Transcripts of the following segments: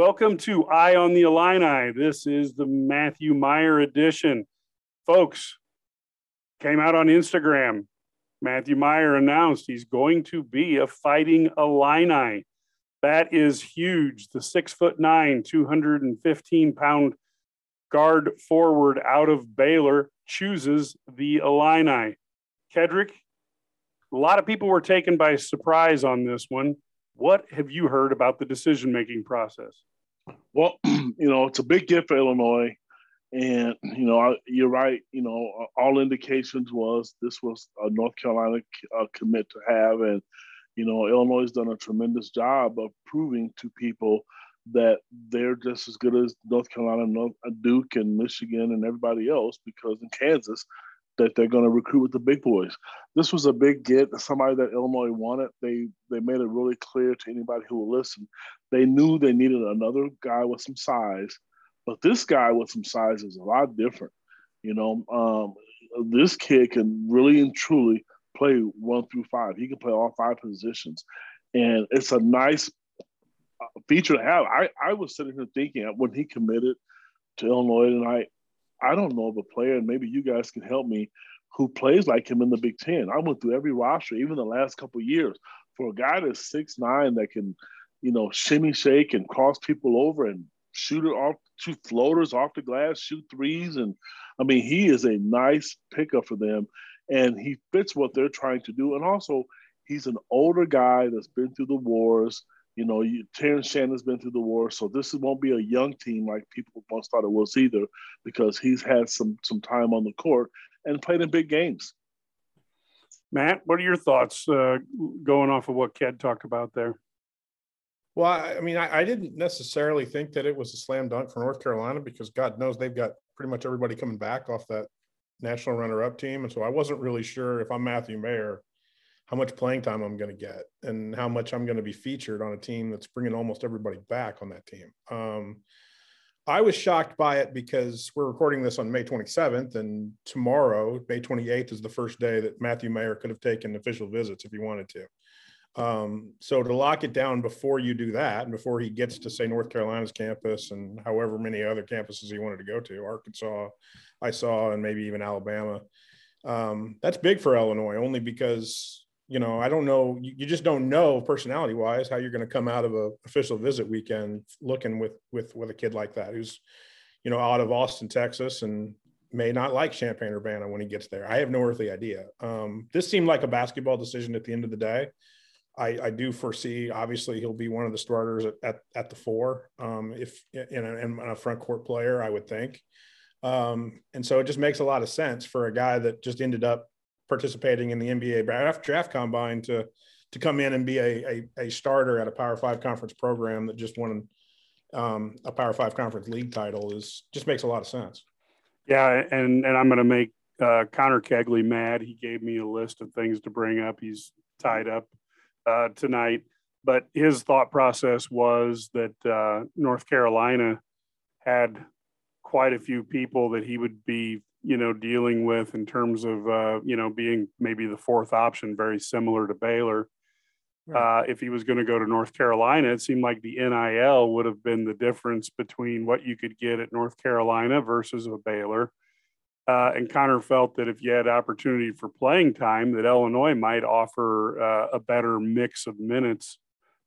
Welcome to Eye on the Illini. This is the Matthew Mayer edition. Folks, came out on Instagram. Matthew Mayer announced he's going to be a fighting Illini. That is huge. The six foot nine, 215 pound guard forward out of Baylor chooses the Illini. Kedrick, a lot of people were taken by surprise on this one. What have you heard about the decision making process? Well, you know, it's a big gift for Illinois. And, you know, you're right. You know, all indications was this was a North Carolina uh, commit to have. And, you know, Illinois has done a tremendous job of proving to people that they're just as good as North Carolina, uh, Duke, and Michigan, and everybody else because in Kansas, that they're going to recruit with the big boys. This was a big get, somebody that Illinois wanted. They they made it really clear to anybody who will listen. They knew they needed another guy with some size, but this guy with some size is a lot different. You know, um, this kid can really and truly play one through five. He can play all five positions, and it's a nice uh, feature to have. I I was sitting here thinking when he committed to Illinois tonight, I don't know of a player, and maybe you guys can help me, who plays like him in the Big Ten. I went through every roster, even the last couple years. For a guy that's six nine that can, you know, shimmy shake and cross people over and shoot it off, shoot floaters off the glass, shoot threes, and I mean he is a nice pickup for them, and he fits what they're trying to do. And also, he's an older guy that's been through the wars you know, you, Terrence Shannon's been through the war, so this won't be a young team like people once thought it was either, because he's had some some time on the court and played in big games. Matt, what are your thoughts uh, going off of what Ked talked about there? Well, I mean, I, I, didn't necessarily think that it was a slam dunk for North Carolina because God knows they've got pretty much everybody coming back off that national runner-up team, and so I wasn't really sure if I'm Matthew Mayer how much playing time I'm going to get and how much I'm going to be featured on a team that's bringing almost everybody back on that team. Um, I was shocked by it because we're recording this on May 27th, and tomorrow, May 28th, is the first day that Matthew Mayer could have taken official visits if he wanted to. Um, so to lock it down before you do that, and before he gets to say North Carolina's campus and however many other campuses he wanted to go to, Arkansas, I saw, and maybe even Alabama, um, that's big for Illinois only because you know, I don't know. You, just don't know personality wise how you're going to come out of a official visit weekend looking with with with a kid like that who's, you know, out of Austin, Texas, and may not like Champaign Urbana when he gets there. I have no earthly idea. Um, this seemed like a basketball decision at the end of the day. I, I do foresee, obviously, he'll be one of the starters at, at, at the four, um, if in a, in a, front court player, I would think. Um, and so it just makes a lot of sense for a guy that just ended up participating in the NBA draft, draft combine to to come in and be a, a, a starter at a Power Five conference program that just won um, a Power Five conference league title is just makes a lot of sense. Yeah, and and I'm going to make uh, Connor Kegley mad. He gave me a list of things to bring up. He's tied up uh, tonight, but his thought process was that uh, North Carolina had quite a few people that he would be you know, dealing with in terms of, uh, you know, being maybe the fourth option, very similar to Baylor. Uh, if he was going to go to North Carolina, it seemed like the NIL would have been the difference between what you could get at North Carolina versus a Baylor. Uh, and Connor felt that if you had opportunity for playing time, that Illinois might offer uh, a better mix of minutes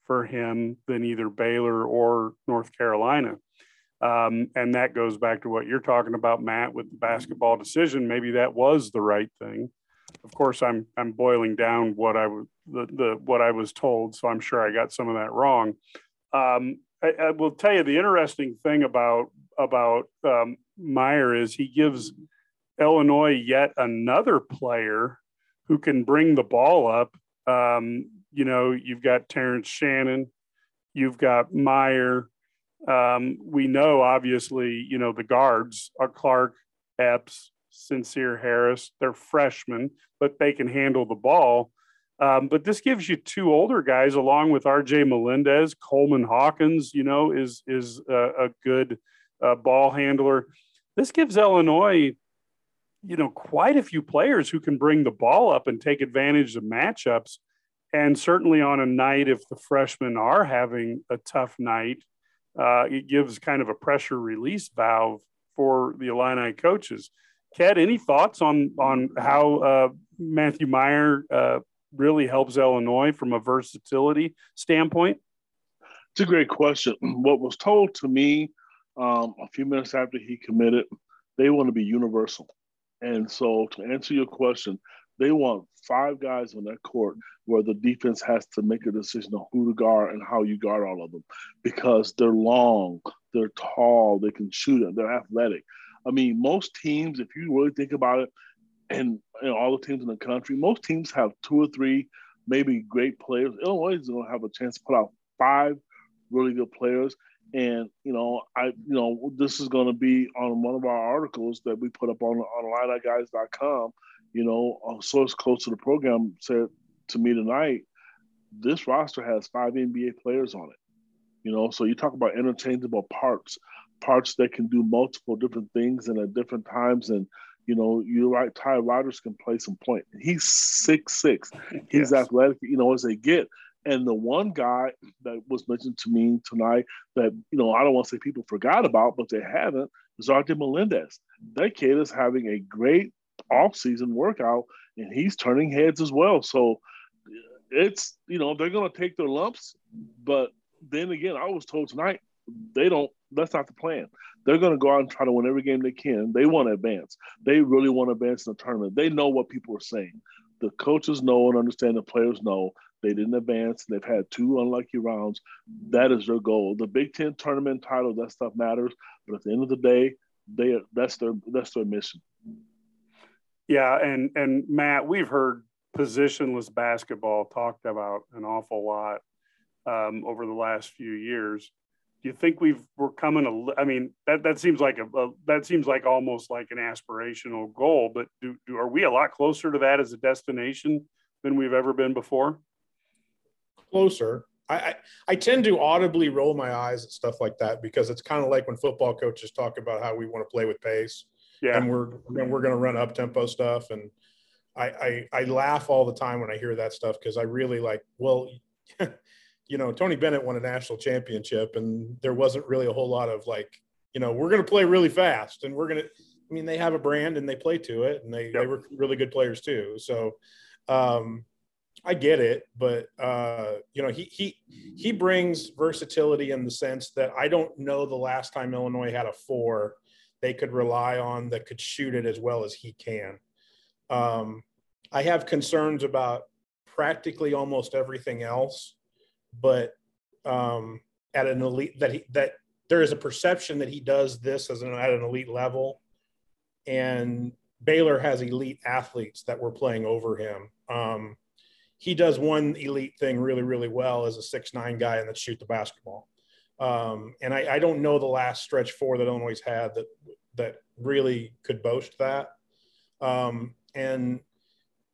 for him than either Baylor or North Carolina. Um, and that goes back to what you're talking about, Matt, with the basketball decision. Maybe that was the right thing. Of course, I'm I'm boiling down what I was the, the what I was told, so I'm sure I got some of that wrong. Um, I, I, will tell you the interesting thing about about um, Mayer is he gives Illinois yet another player who can bring the ball up. Um, you know, you've got Terrence Shannon, you've got Mayer, um, we know, obviously, you know, the guards are Clark, Epps, Sencire Harris. They're freshmen, but they can handle the ball. Um, but this gives you two older guys, along with R.J. Melendez, Coleman Hawkins. You know, is is a, a good uh, ball handler. This gives Illinois, you know, quite a few players who can bring the ball up and take advantage of matchups. And certainly on a night, if the freshmen are having a tough night, uh, it gives kind of a pressure release valve for the Illini coaches. Ked, any thoughts on on how uh, Matthew Mayer uh, really helps Illinois from a versatility standpoint? It's a great question. What was told to me um, a few minutes after he committed, they want to be universal. And so, to answer your question, they want five guys on that court where the defense has to make a decision on who to guard and how you guard all of them because they're long, they're tall, they can shoot it, they're athletic. I mean, most teams, if you really think about it, and know, all the teams in the country, most teams have two or three maybe great players. Illinois is going to have a chance to put out five really good players. And you know, I you know this is going to be on one of our articles that we put up on on IlliniGuys.com. You know, a source close to the program said to me tonight, this roster has five NBA players on it. You know, so you talk about interchangeable parts, parts that can do multiple different things and at different times. And you know, you're right. Ty Rodgers can play some point. He's six six. He's yes. athletic. You know, as they get. And the one guy that was mentioned to me tonight that, you know, I don't want to say people forgot about, but they haven't, is RJ Melendez. That kid is having a great off-season workout and he's turning heads as well. So it's, you know, they're going to take their lumps. But then again, I was told tonight, they don't, that's not the plan. They're going to go out and try to win every game they can. They want to advance. They really want to advance in the tournament. They know what people are saying the coaches know and understand the players know they didn't advance. They've had two unlucky rounds. That is their goal. The Big Ten tournament title, that stuff matters. But at the end of the day, they that's their that's their mission. Yeah, and and Matt, we've heard positionless basketball talked about an awful lot um, over the last few years. Do you think we've we're coming a? I mean, that that seems like a, a that seems like almost like an aspirational goal. But do, do are we a lot closer to that as a destination than we've ever been before? closer. I, I, I tend to audibly roll my eyes at stuff like that because it's kind of like when football coaches talk about how we want to play with pace. Yeah. And we're and we're going to run up tempo stuff. And I, I, I laugh all the time when I hear that stuff because I really like, well, you know, Tony Bennett won a national championship and there wasn't really a whole lot of like, you know, we're going to play really fast and we're going to, I mean, they have a brand and they play to it and they, yep. they were really good players too. So, um, I get it, but uh, you know, he he he brings versatility in the sense that I don't know the last time Illinois had a four they could rely on that could shoot it as well as he can. Um, I have concerns about practically almost everything else, but um, at an elite that he that there is a perception that he does this as an at an elite level, and Baylor has elite athletes that were playing over him. Um, he does one elite thing really, really well as a six nine guy and that shoot the basketball. Um, and I, I, don't know the last stretch four that Illinois had that that really could boast that. Um, and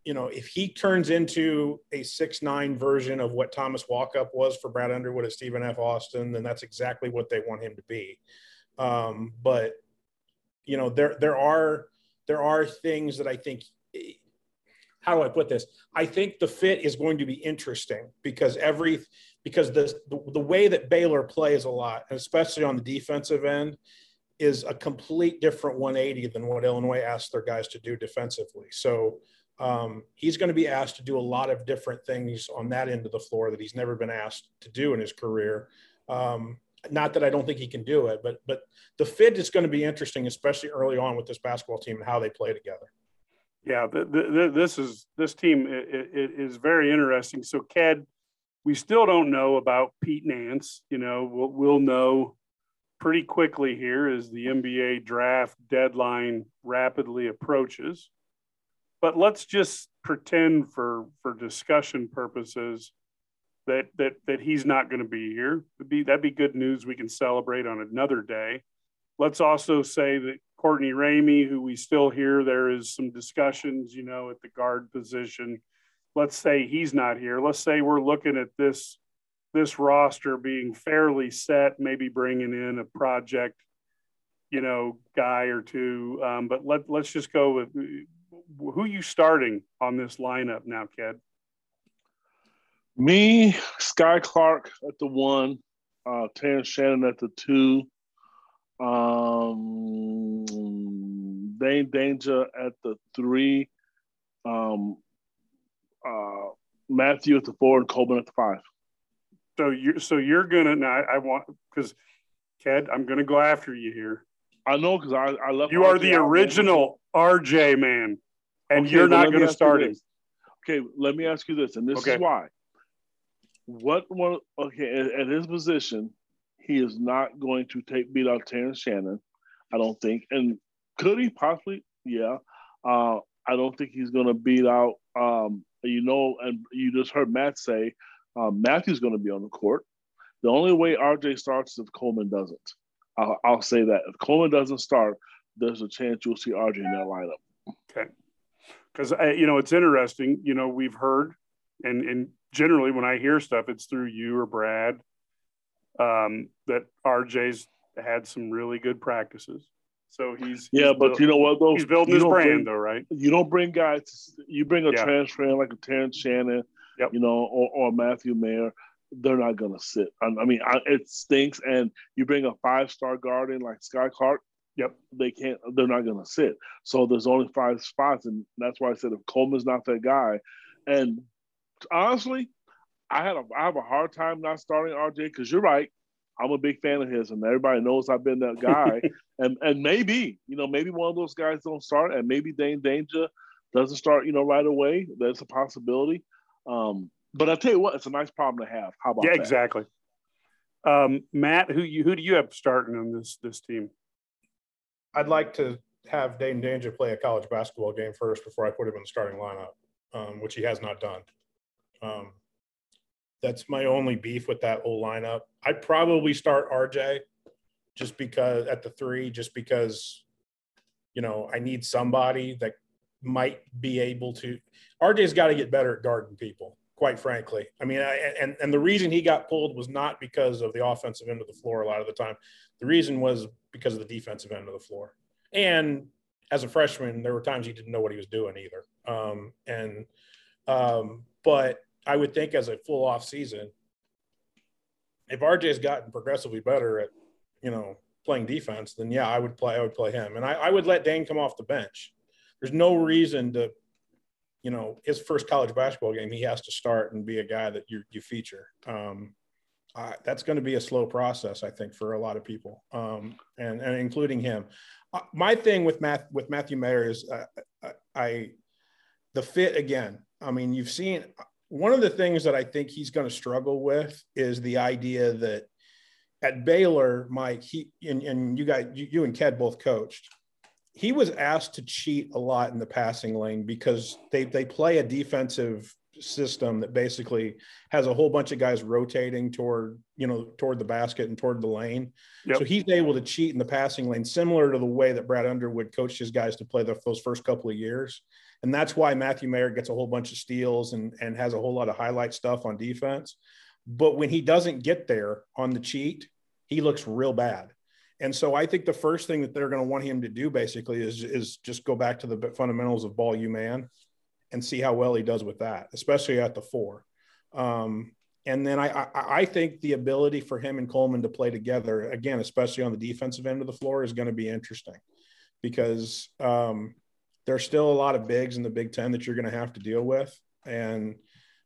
you know, if he turns into a six nine version of what Thomas Walkup was for Brad Underwood at Stephen F. Austin, then that's exactly what they want him to be. Um, but you know, there there are there are things that I think how do I put this? I think the fit is going to be interesting because every because the the, way that Baylor plays a lot, especially on the defensive end, is a complete different 180 than what Illinois asks their guys to do defensively. So um, he's going to be asked to do a lot of different things on that end of the floor that he's never been asked to do in his career. Um, not that I don't think he can do it, but but the fit is going to be interesting, especially early on with this basketball team and how they play together. Yeah, the, the, this is this team it, it is very interesting. So, Ked, we still don't know about Pete Nance. You know, we'll, we'll know pretty quickly here as the NBA draft deadline rapidly approaches. But let's just pretend for for discussion purposes that that that he's not going to be here. Be that'd be good news we can celebrate on another day. Let's also say that Courtney Ramey, who we still hear there is some discussions, you know, at the guard position. Let's say he's not here. Let's say we're looking at this this roster being fairly set, maybe bringing in a project, you know, guy or two. Um, but let let's just go with who you starting on this lineup now, Ked. Me, Skyy Clark at the one, uh, Terrence Shannon at the two, um, Dain Dainja at the three, um, uh, Matthew at the four, and Coleman at the five. So you're so you're gonna now. I, I want because Ked, I'm gonna go after you here. I know because I I love you are the original RJ man, and okay, you're not gonna start him. Okay, let me ask you this, and this okay. is why. What one? Okay, at, at his position, he is not going to take beat out Terrence Shannon. I don't think, and could he possibly? Yeah. Uh, I don't think he's going to beat out. Um, you know, and you just heard Matt say um, Matthew's going to be on the court. The only way RJ starts is if Coleman doesn't. I'll, I'll, say that if Coleman doesn't start, there's a chance you'll see RJ in that lineup. Okay, because uh, you know it's interesting. You know we've heard, and and generally when I hear stuff, it's through you or Brad um, that RJ's had some really good practices. So he's yeah, he's but build, you know what though he's building his brand bring, though, right? You don't bring guys. You bring a yeah. transfer in like a Terrence Shannon, yep. you know, or, or Matthew Mayer. They're not gonna sit. I, I mean, I, it stinks. And you bring a five star guard in like Skyy Clark. Yep, they can't. They're not gonna sit. So there's only five spots, and that's why I said if Coleman's not that guy, and honestly, I had a I have a hard time not starting RJ because you're right. I'm a big fan of his, and everybody knows I've been that guy. and and maybe you know maybe one of those guys don't start, and maybe Dain Dainja doesn't start you know right away. That's a possibility. Um, but I tell you what, it's a nice problem to have. How about yeah, that? exactly. Um, Matt, who you who do you have starting on this this team? I'd like to have Dain Dainja play a college basketball game first before I put him in the starting lineup, um, which he has not done. Um, that's my only beef with that whole lineup. I'd probably start RJ just because at the three, just because, you know, I need somebody that might be able to. RJ's got to get better at guarding people, quite frankly. I mean, I, and and the reason he got pulled was not because of the offensive end of the floor a lot of the time. The reason was because of the defensive end of the floor. And as a freshman, there were times he didn't know what he was doing either. Um, and um, but I would think as a full off season, if RJ's gotten progressively better at, you know, playing defense, then yeah, I would play. I would play him, and I, I would let Dain come off the bench. There's no reason to, you know, his first college basketball game, he has to start and be a guy that you you feature. Um, uh, that's going to be a slow process, I think, for a lot of people, um, and and including him. Uh, my thing with Math with Matthew Mayer is uh, I, I the fit again. I mean, you've seen one of the things that I think he's going to struggle with is the idea that at Baylor, Mike, he and, and you got you, you and Ked both coached. He was asked to cheat a lot in the passing lane because they they play a defensive system that basically has a whole bunch of guys rotating toward you know toward the basket and toward the lane. Yep. So he's able to cheat in the passing lane, similar to the way that Brad Underwood coached his guys to play the, those first couple of years. And that's why Matthew Mayer gets a whole bunch of steals and, and has a whole lot of highlight stuff on defense. But when he doesn't get there on the cheat, he looks real bad. And so I think the first thing that they're going to want him to do basically is, is just go back to the fundamentals of ball you man and see how well he does with that, especially at the four. Um, and then I, I, I think the ability for him and Coleman to play together again, especially on the defensive end of the floor, is going to be interesting because um, there's still a lot of bigs in the Big Ten that you're going to have to deal with, and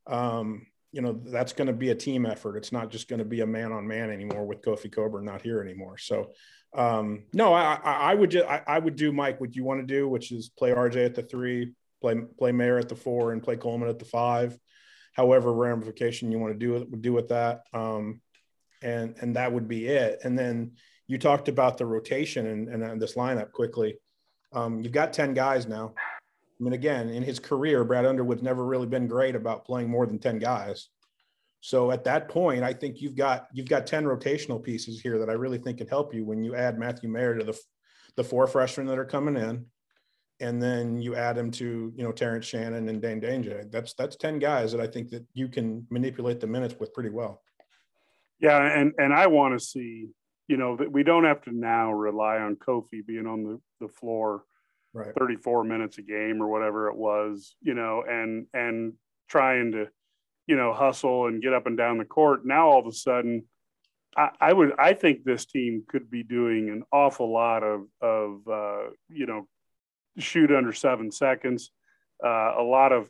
um, you know that's going to be a team effort. It's not just going to be a man on man anymore with Kofi Cockburn not here anymore. So um, no, I, I, I would just I, I, would do Mike what you want to do, which is play RJ at the three, play play Mayer at the four, and play Coleman at the five. However ramification you want to do it do with that, um, and and that would be it. And then you talked about the rotation and, and this lineup quickly. Um, you've got 10 guys now. I mean, again, in his career, Brad Underwood's never really been great about playing more than 10 guys. So at that point, I think you've got you've got 10 rotational pieces here that I really think can help you when you add Matthew Mayer to the the four freshmen that are coming in. And then you add them to, you know, Terrence Shannon and Dain Dainja. That's that's 10 guys that I think that you can manipulate the minutes with pretty well. Yeah, and and I want to see you know that we don't have to now rely on Kofi being on the, the floor right. 34 minutes a game or whatever it was, you know, and and trying to, you know, hustle and get up and down the court. Now all of a sudden, I, I, would I think this team could be doing an awful lot of of uh, you know shoot under seven seconds, uh, a lot of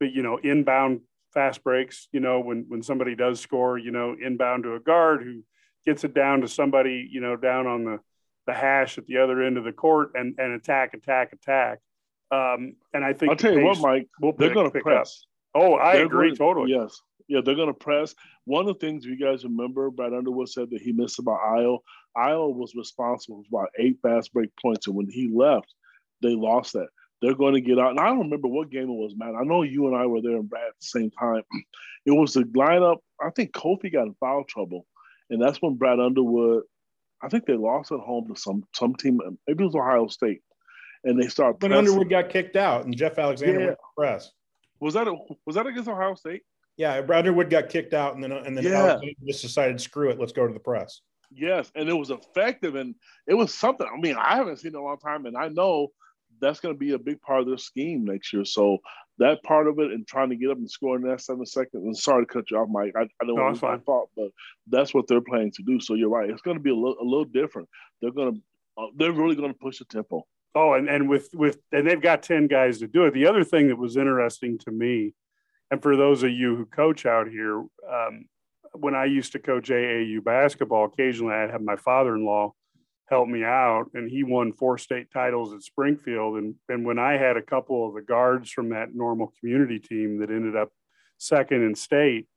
you know inbound fast breaks. You know when when somebody does score, you know inbound to a guard who gets it down to somebody you know down on the the hash at the other end of the court and and attack attack attack. Um, and I think I'll tell you what, Mike, they're going to press. Up. Oh, I they're agree going, totally. Yes, yeah, they're going to press. One of the things you guys remember, Brad Underwood said that he missed about Ayo. Ayo was responsible for about eight fast break points, and when he left, they lost that. They're going to get out, and I don't remember what game it was, man. I know you and I were there and Brad at the same time. It was the lineup. I think Kofi got in foul trouble, and that's when Brad Underwood. I think they lost at home to some some team. Maybe it was Ohio State and they start. When Underwood got kicked out and Jeff Alexander yeah. went press. Was that a, was that against Ohio State? Yeah, Brad Underwood got kicked out, and then and then yeah. just decided, screw it, let's go to the press. Yes, and it was effective, and it was something. I mean, I haven't seen it in a long time, and I know that's going to be a big part of their scheme next year. So that part of it, and trying to get up and score in that seven seconds. And sorry to cut you off, Mike. I, I know no, it's my fault, but that's what they're planning to do. So you're right. It's going to be a little, a little different. They're going to, uh, they're really going to push the tempo. Oh, and, and with with and they've got 10 guys to do it. The other thing that was interesting to me, and for those of you who coach out here, um, when I used to coach AAU basketball, occasionally I'd have my father-in-law help me out, and he won four state titles at Springfield. And and when I had a couple of the guards from that normal community team that ended up second in state,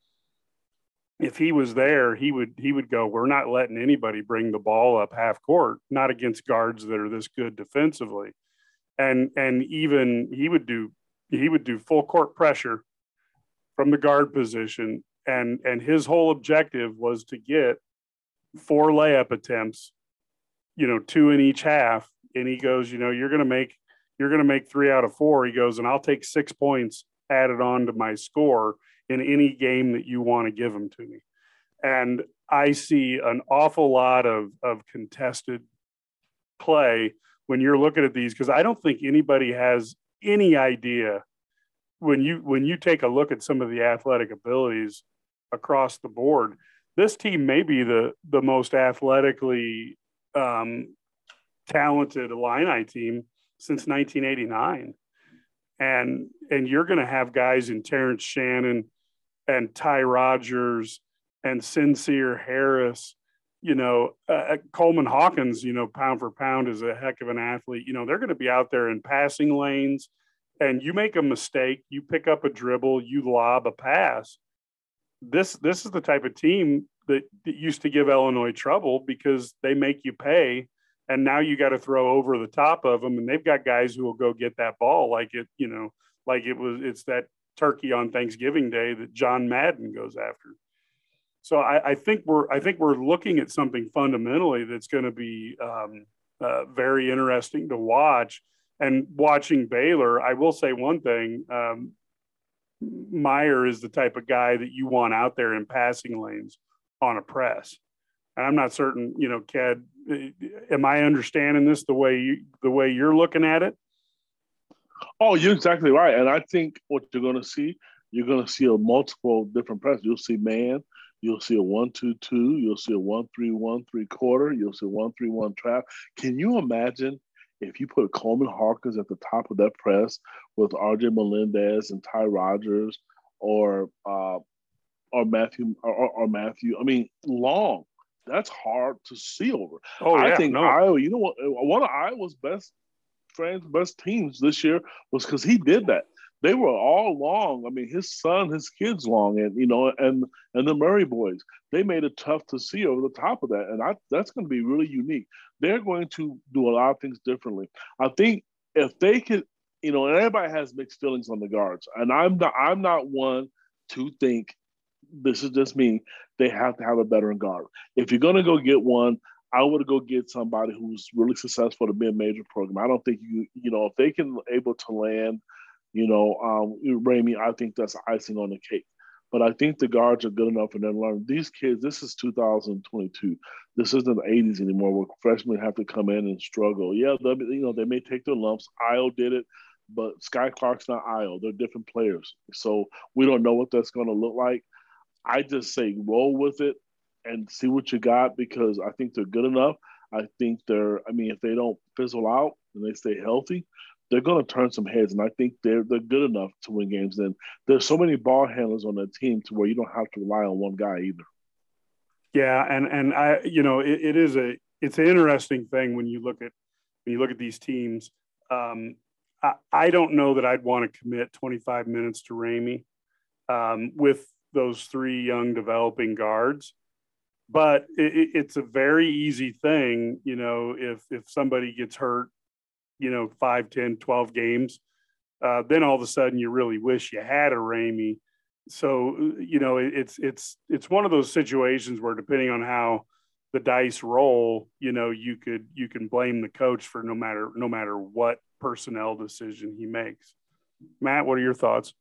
if he was there, he would he would go, We're not letting anybody bring the ball up half court, not against guards that are this good defensively. And and even he would do he would do full court pressure from the guard position. And and his whole objective was to get four layup attempts, you know, two in each half. And he goes, you know, you're gonna make you're gonna make three out of four. He goes, and I'll take six points added on to my score in any game that you want to give them to me. And I see an awful lot of, of contested play when you're looking at these because I don't think anybody has any idea when you when you take a look at some of the athletic abilities across the board. This team may be the the most athletically um, talented Illini team since 1989 and and you're going to have guys in Terrence Shannon and Ty Rodgers and Sencire Harris, you know, uh, uh, Coleman Hawkins, you know, pound for pound is a heck of an athlete. You know, they're going to be out there in passing lanes, and you make a mistake, you pick up a dribble, you lob a pass. This this is the type of team that, that used to give Illinois trouble because they make you pay and now you got to throw over the top of them and they've got guys who will go get that ball like it you know like it was it's that turkey on thanksgiving day that john madden goes after. So i, I think we're i think we're looking at something fundamentally that's going to be um, uh, very interesting to watch. And watching baylor i will say one thing um, Mayer is the type of guy that you want out there in passing lanes on a press and I'm not certain, you know, Ked, am I understanding this the way you the way you're looking at it? Oh, you're exactly right. And I think what you're going to see, you're going to see a multiple different press. You'll see man, you'll see a one two two, you'll see a one three one three quarter, you'll see one three one trap. Can you imagine if you put Coleman Hawkins at the top of that press with RJ Melendez and Ty Rodgers or uh, or Matthew or, or Matthew? I mean, long that's hard to see over. Oh, yeah, I think no. Iowa, you know what? One of Iowa's best friends, best teams this year was because he did that. They were all long. I mean, his son, his kids long, and you know, and and the Murray boys. They made it tough to see over the top of that, and I, that's going to be really unique. They're going to do a lot of things differently. I think if they could, you know, and everybody has mixed feelings on the guards, and I'm not, I'm not one to think this is just me. They have to have a veteran guard. If you're gonna go get one, I would go get somebody who's really successful to be a major program. I don't think you, you know, if they can able to land, you know, um, Ramey, I think that's icing on the cake. But I think the guards are good enough and then learn. These kids, this is 2022. This isn't the 80s anymore where freshmen have to come in and struggle. Yeah, you know, they may take their lumps. Ayo did it, but Skyy Clark's not Ayo. They're different players. So we don't know what that's going to look like. I just say roll with it. and see what you got because I think they're good enough. I think they're. I mean, if they don't fizzle out and they stay healthy, they're going to turn some heads, and I think they're they're good enough to win games. And there's so many ball handlers on that team to where you don't have to rely on one guy either. Yeah, and and I, you know, it, it is a it's an interesting thing when you look at when you look at these teams. Um, I, I don't know that I'd want to commit 25 minutes to Ramey um, with those three young developing guards but it, it's a very easy thing you know if if somebody gets hurt you know 5 10 12 games uh, then all of a sudden you really wish you had a Ramey. So you know it, it's it's it's one of those situations where depending on how the dice roll, you know you could you can blame the coach for no matter no matter what personnel decision he makes. Matt, what are your thoughts?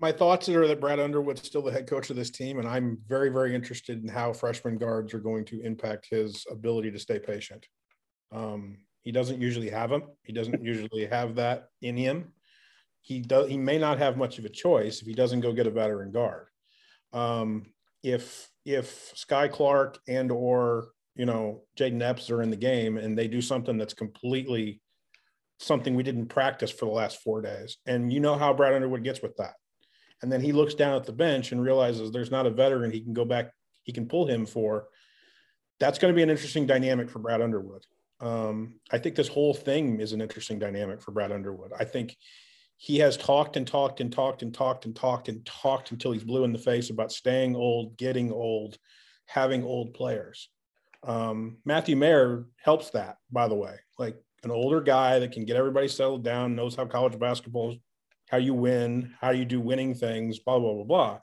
My thoughts are that Brad Underwood's still the head coach of this team, and I'm very, very interested in how freshman guards are going to impact his ability to stay patient. Um, he doesn't usually have them. He doesn't usually have that in him. He does. He may not have much of a choice if he doesn't go get a veteran guard. Um, if if Skyy Clark and or you know Jayden Epps are in the game and they do something that's completely something we didn't practice for the last four days, and you know how Brad Underwood gets with that and then he looks down at the bench and realizes there's not a veteran he can go back, he can pull him for. That's going to be an interesting dynamic for Brad Underwood. Um, I think this whole thing is an interesting dynamic for Brad Underwood. I think he has talked and talked and talked and talked and talked and talked until he's blue in the face about staying old, getting old, having old players. Um, Matthew Mayer helps that, by the way, like an older guy that can get everybody settled down, knows how college basketball how you win, how you do winning things, blah, blah, blah,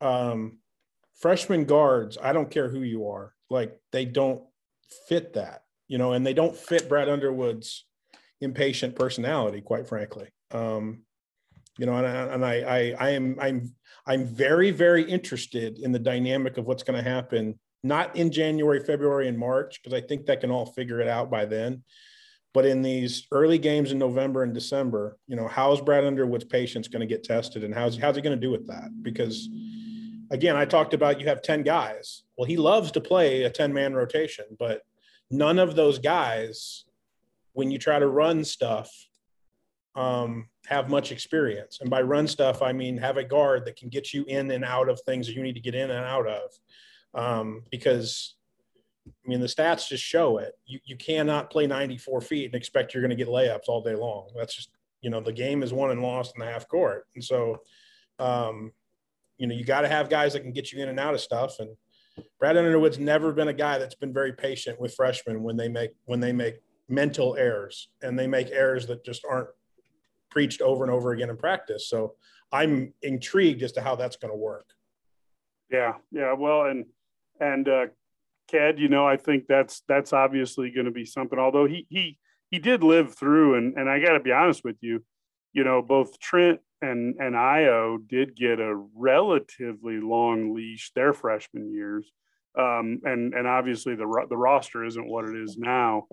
blah. Um, freshman guards, I don't care who you are, like they don't fit that, you know, and they don't fit Brad Underwood's impatient personality, quite frankly. Um, you know, and, I, and I, I, I am, I'm, I'm very, very interested in the dynamic of what's going to happen, not in January, February, and March, because I think that can all figure it out by then. But in these early games in November and December, you know, how is Brad Underwood's patience going to get tested and how's, how's he going to do with that? Because again, I talked about you have 10 guys. Well, he loves to play a 10 man rotation, but none of those guys, when you try to run stuff, um, have much experience. And by run stuff, I mean have a guard that can get you in and out of things that you need to get in and out of. Um, because I mean, the stats just show it. You, you cannot play 94 feet and expect you're going to get layups all day long. That's just, you know, the game is won and lost in the half court. And so, um, you know, you got to have guys that can get you in and out of stuff. And Brad Underwood's never been a guy that's been very patient with freshmen when they make, when they make mental errors and they make errors that just aren't preached over and over again in practice. So I'm intrigued as to how that's going to work. Yeah. Yeah. Well, and, and, uh, Ked, you know, I think that's that's obviously going to be something. Although he he he did live through, and and I got to be honest with you, you know, both Trent and and Ayo did get a relatively long leash their freshman years, um, and and obviously the the roster isn't what it is now.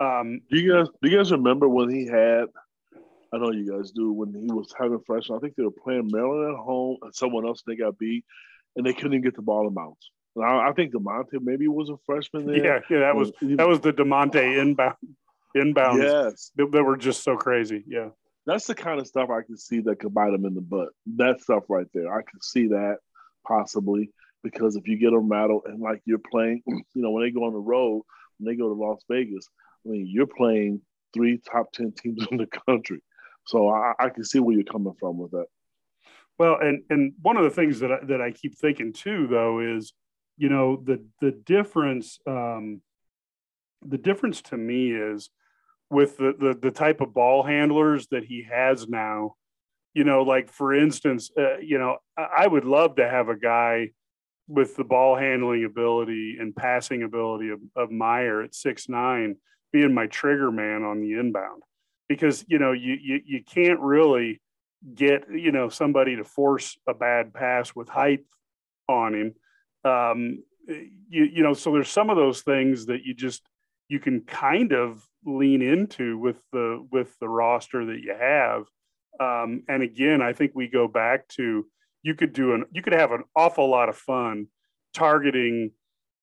Um, do you guys do you guys remember when he had? I know you guys do when he was having freshman. I think they were playing Maryland at home, and someone else they got beat, and they couldn't even get the ball in bounds. I think Da'Monte maybe was a freshman there. Yeah, yeah, that was that was the Da'Monte inbound inbounds. Yes, that, that were just so crazy. Yeah, that's the kind of stuff I can see that could bite them in the butt. That stuff right there, I can see that possibly because if you get them rattled and like you're playing, you know, when they go on the road, when they go to Las Vegas, I mean, you're playing three top ten teams in the country, so I, I can see where you're coming from with that. Well, and and one of the things that I, that I keep thinking too, though, is you know the the difference um, the difference to me is with the, the the type of ball handlers that he has now you know like for instance uh, you know i would love to have a guy with the ball handling ability and passing ability of, of mayer at six nine being my trigger man on the inbound. Because you know you, you you can't really get you know somebody to force a bad pass with height on him um, you, you know so there's some of those things that you just you can kind of lean into with the with the roster that you have. Um, and again i think we go back to you could do an you could have an awful lot of fun targeting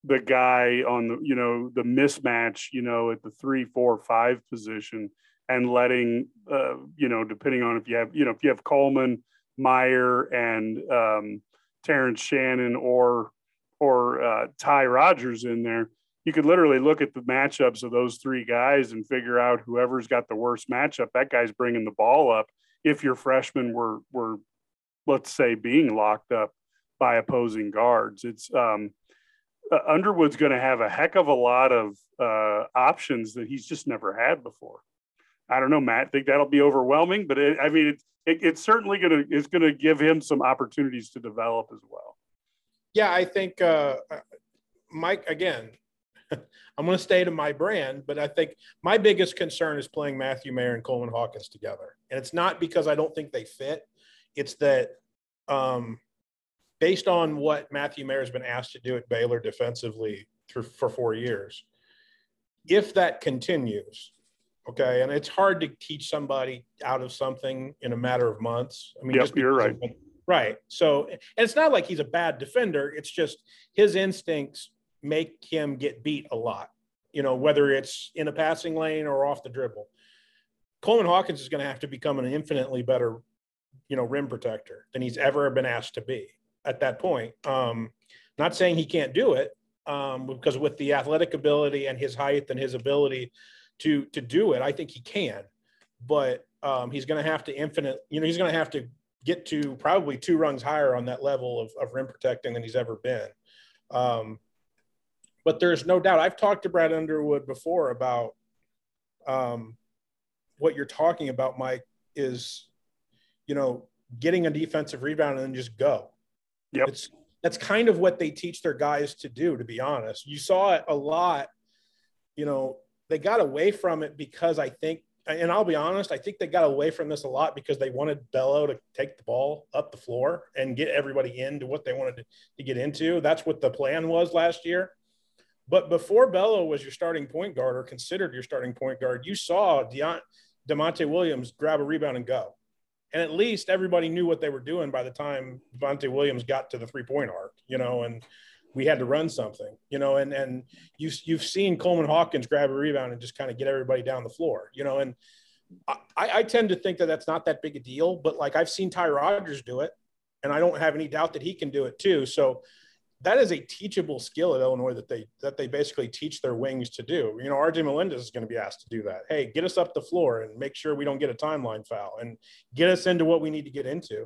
the guy on the you know the mismatch you know at the three four five position and letting uh, you know depending on if you have you know if you have Coleman Mayer and um, Terrence Shannon or or uh, Ty Rodgers in there you could literally look at the matchups of those three guys and figure out whoever's got the worst matchup that guy's bringing the ball up if your freshmen were were let's say being locked up by opposing guards it's um, uh, Underwood's going to have a heck of a lot of uh, options that he's just never had before. I don't know, Matt. I think that'll be overwhelming, but it, I mean, it, it, it's certainly going to it's going to give him some opportunities to develop as well. Yeah, I think uh, Mike. Again, I'm going to stay to my brand, but I think my biggest concern is playing Matthew Mayer and Coleman Hawkins together, and it's not because I don't think they fit. It's that um, based on what Matthew Mayer has been asked to do at Baylor defensively for, for four years, if that continues, okay, and it's hard to teach somebody out of something in a matter of months. I mean, yep, you're right. Right. So, and it's not like he's a bad defender. It's just his instincts make him get beat a lot, you know, whether it's in a passing lane or off the dribble. Coleman Hawkins is going to have to become an infinitely better, you know, rim protector than he's ever been asked to be at that point. Um, not saying he can't do it, um, because with the athletic ability and his height and his ability to to do it, I think he can. But um, he's going to have to infinite. You know, he's going to have to get to probably two rungs higher on that level of, of rim protecting than he's ever been. Um, but there's no doubt. I've talked to Brad Underwood before about um, what you're talking about, Mike. Is you know getting a defensive rebound and then just go. Yep. It's that's kind of what they teach their guys to do, to be honest. You saw it a lot, you know, they got away from it because I think, and I'll be honest, I think they got away from this a lot because they wanted Bello to take the ball up the floor and get everybody into what they wanted to, to get into. That's what the plan was last year. But before Bello was your starting point guard or considered your starting point guard, you saw Deont- Da'Monte Williams grab a rebound and go and at least everybody knew what they were doing by the time Da'Monte Williams got to the three point arc, you know, and we had to run something, you know, and and you you've seen Coleman Hawkins grab a rebound and just kind of get everybody down the floor, you know, and I, I tend to think that that's not that big a deal, but like I've seen Ty Rodgers do it, and I don't have any doubt that he can do it too. So that is a teachable skill at Illinois that they that they basically teach their wings to do. You know, RJ Melendez is going to be asked to do that. Hey, get us up the floor and make sure we don't get a timeline foul and get us into what we need to get into.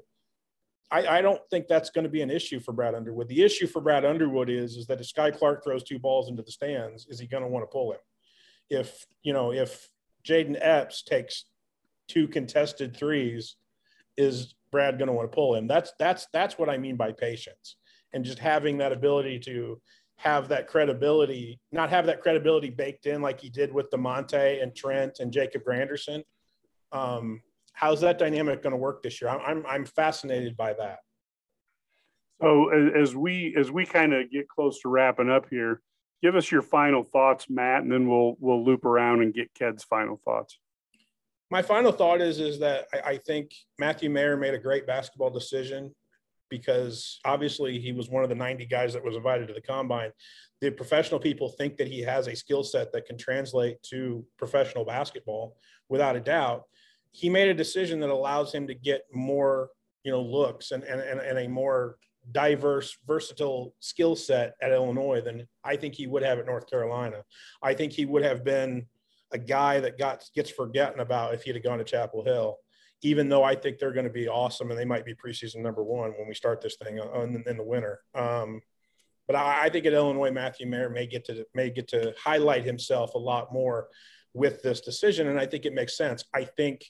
I, I don't think that's going to be an issue for Brad Underwood. The issue for Brad Underwood is is that if Skyy Clark throws two balls into the stands, is he going to want to pull him? If you know, if Jayden Epps takes two contested threes, is Brad going to want to pull him? That's that's that's what I mean by patience and just having that ability to have that credibility, not have that credibility baked in like he did with Da'Monte and Trent and Jacob Grandison. Um, how's that dynamic going to work this year? I'm, I'm fascinated by that. So as we as we kind of get close to wrapping up here, give us your final thoughts, Matt, and then we'll we'll loop around and get Ked's final thoughts. My final thought is is that I, I think Matthew Mayer made a great basketball decision because obviously he was one of the 90 guys that was invited to the combine. The professional people think that he has a skill set that can translate to professional basketball without a doubt. He made a decision that allows him to get more, you know, looks and, and, and a more diverse, versatile skill set at Illinois than I think he would have at North Carolina. I think he would have been a guy that got gets forgotten about if he'd have gone to Chapel Hill even though I think they're going to be awesome and they might be preseason number one when we start this thing in, in the winter. Um, but I, I, think at Illinois, Matthew Mayer may get to may get to highlight himself a lot more with this decision, and I think it makes sense. I think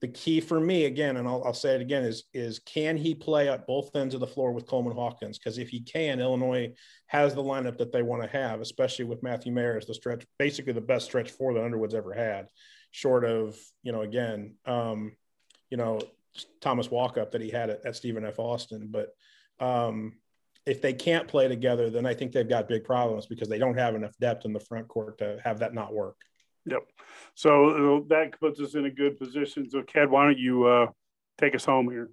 the key for me again, and I'll, I'll say it again, is is can he play at both ends of the floor with Coleman Hawkins? Because if he can, Illinois has the lineup that they want to have, especially with Matthew Mayer as the stretch, basically the best stretch four that Underwood's ever had, short of you know again. Um, you know, Thomas Walkup that he had at, at Stephen F. Austin. But um, if they can't play together, then I think they've got big problems because they don't have enough depth in the front court to have that not work. Yep. So that puts us in a good position. So, Ked, why don't you uh, take us home here?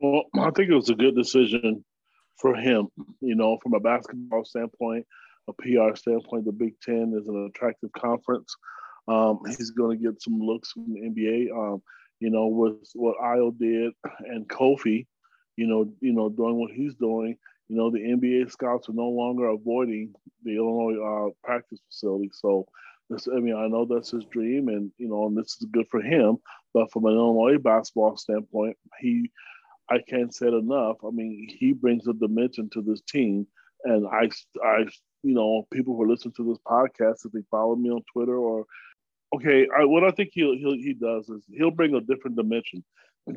Well, I think it was a good decision for him. You know, from a basketball standpoint, a PR standpoint, the Big Ten is an attractive conference. Um, he's going to get some looks from the NBA. Um, you know, with what Ayo did and Kofi, you know, you know, doing what he's doing. You know, the NBA scouts are no longer avoiding the Illinois uh, practice facility. So, this, I mean, I know that's his dream, and you know, and this is good for him. But from an Illinois basketball standpoint, he, I can't say it enough. I mean, he brings a dimension to this team, and I, I, you know, people who listen to this podcast, if they follow me on Twitter or okay, I, what I think he he he does is he'll bring a different dimension.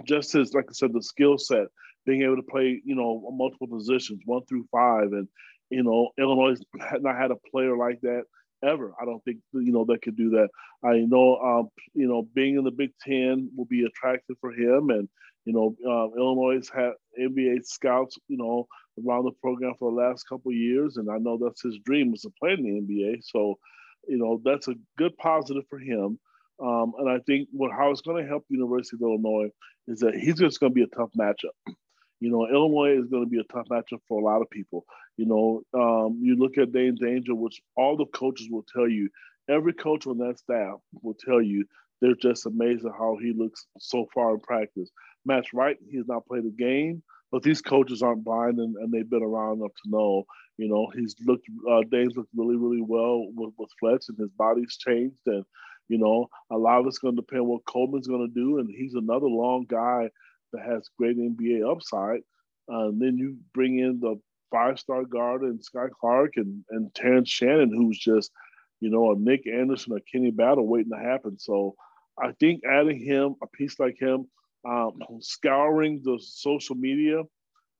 Just as, like I said, the skill set, being able to play, you know, multiple positions, one through five, and you know, Illinois had not had a player like that ever. I don't think you know that could do that. I know, um, you know, being in the Big Ten will be attractive for him, and you know, uh, Illinois has had NBA scouts, you know, around the program for the last couple years, and I know that's his dream was to play in the NBA. So you know, that's a good positive for him. Um, and I think what how it's going to help University of Illinois is that he's just going to be a tough matchup. You know, Illinois is going to be a tough matchup for a lot of people. You know, um, you look at Dain Dainja, which all the coaches will tell you. Every coach on that staff will tell you they're just amazed at how he looks so far in practice. Matt Wright, he's not played a game, but these coaches aren't blind and, and they've been around enough to know, you know, he's looked, uh, Dave's looked really, really well with, with Fletch and his body's changed. And, you know, a lot of it's going to depend what Coleman's going to do. And he's another long guy that has great NBA upside. Uh, and then you bring in the five star guard and Skyy Clark and, and Terrence Shannon, who's just, you know, a Nick Anderson, a Kenny Battle waiting to happen. So I think adding him, a piece like him, um, scouring the social media.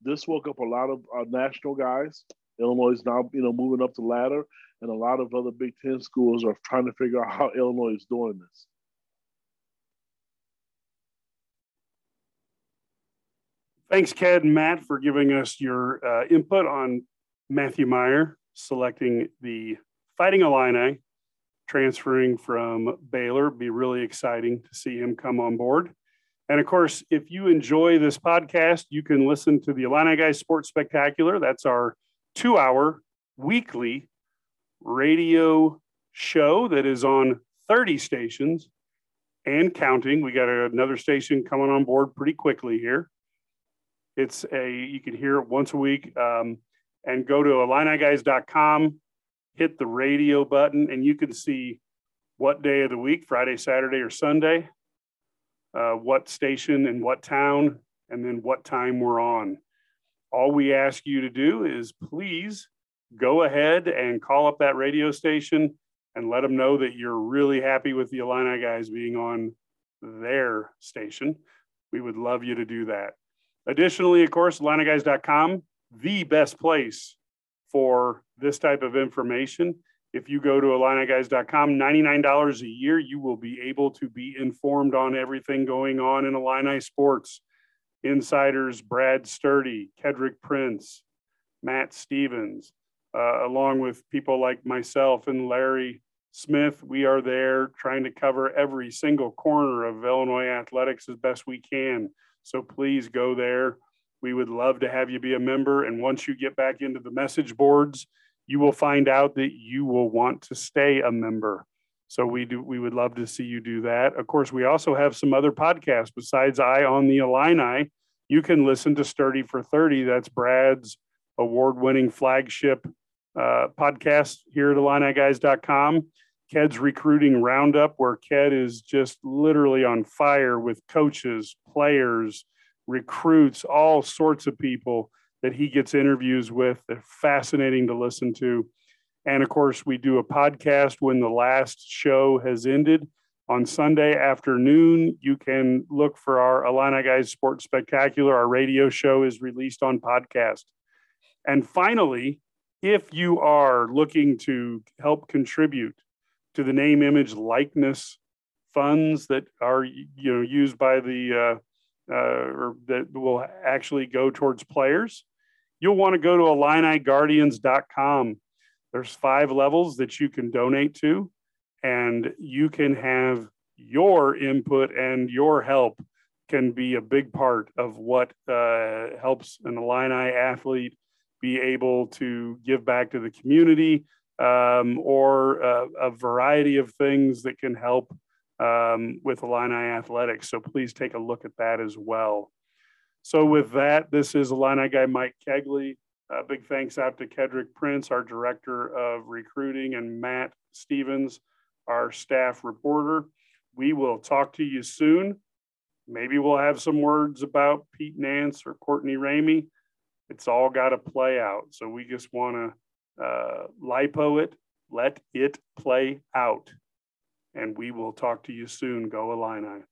This woke up a lot of uh, national guys. Illinois is now, you know, moving up the ladder, and a lot of other Big Ten schools are trying to figure out how Illinois is doing this. Thanks, Ked and Matt, for giving us your uh, input on Matthew Mayer selecting the Fighting Illini, transferring from Baylor. Be really exciting to see him come on board. And of course, if you enjoy this podcast, you can listen to the Illini Guys Sports Spectacular. That's our two hour weekly radio show that is on 30 stations and counting. We got another station coming on board pretty quickly here. It's a, you can hear it once a week. Um, and go to IlliniGuys.com, hit the radio button, and you can see what day of the week, Friday, Saturday, or Sunday uh, what station and what town, and then what time we're on. All we ask you to do is please go ahead and call up that radio station and let them know that you're really happy with the Illini guys being on their station. We would love you to do that. Additionally, of course, IlliniGuys.com, the best place for this type of information. If you go to IlliniGuys.com, $99 a year, you will be able to be informed on everything going on in Illini sports. Insiders Brad Sturdy, Kedrick Prince, Matt Stevens, uh, along with people like myself and Larry Smith. We are there trying to cover every single corner of Illinois athletics as best we can. So please go there. We would love to have you be a member. And once you get back into the message boards, you will find out that you will want to stay a member. So we do we would love to see you do that. Of course, we also have some other podcasts besides Eye on the Illini. You can listen to Sturdy for 30. That's Brad's award-winning flagship uh, podcast here at IlliniGuys.com. Ked's recruiting roundup, where Ked is just literally on fire with coaches, players, recruits, all sorts of people that he gets interviews with. They're fascinating to listen to. And of course, we do a podcast when the last show has ended. On Sunday afternoon, you can look for our Illini Guys Sports Spectacular. Our radio show is released on podcast. And finally, if you are looking to help contribute to the name, image, likeness funds that are you know used by the uh, uh, or that will actually go towards players, you'll want to go to IlliniGuardians.com. There's five levels that you can donate to, and you can have your input and your help can be a big part of what uh, helps an Illini athlete be able to give back to the community um, or uh, a variety of things that can help um, with Illini athletics. So please take a look at that as well. So with that, this is Illini guy Mike Kegley. Uh, big thanks out to Kedrick Prince, our director of recruiting, and Matt Stevens, our staff reporter. We will talk to you soon. Maybe we'll have some words about Pete Nance or Courtney Ramey. It's all got to play out. So we just want to uh, lipo it, let it play out. And we will talk to you soon. Go Illini.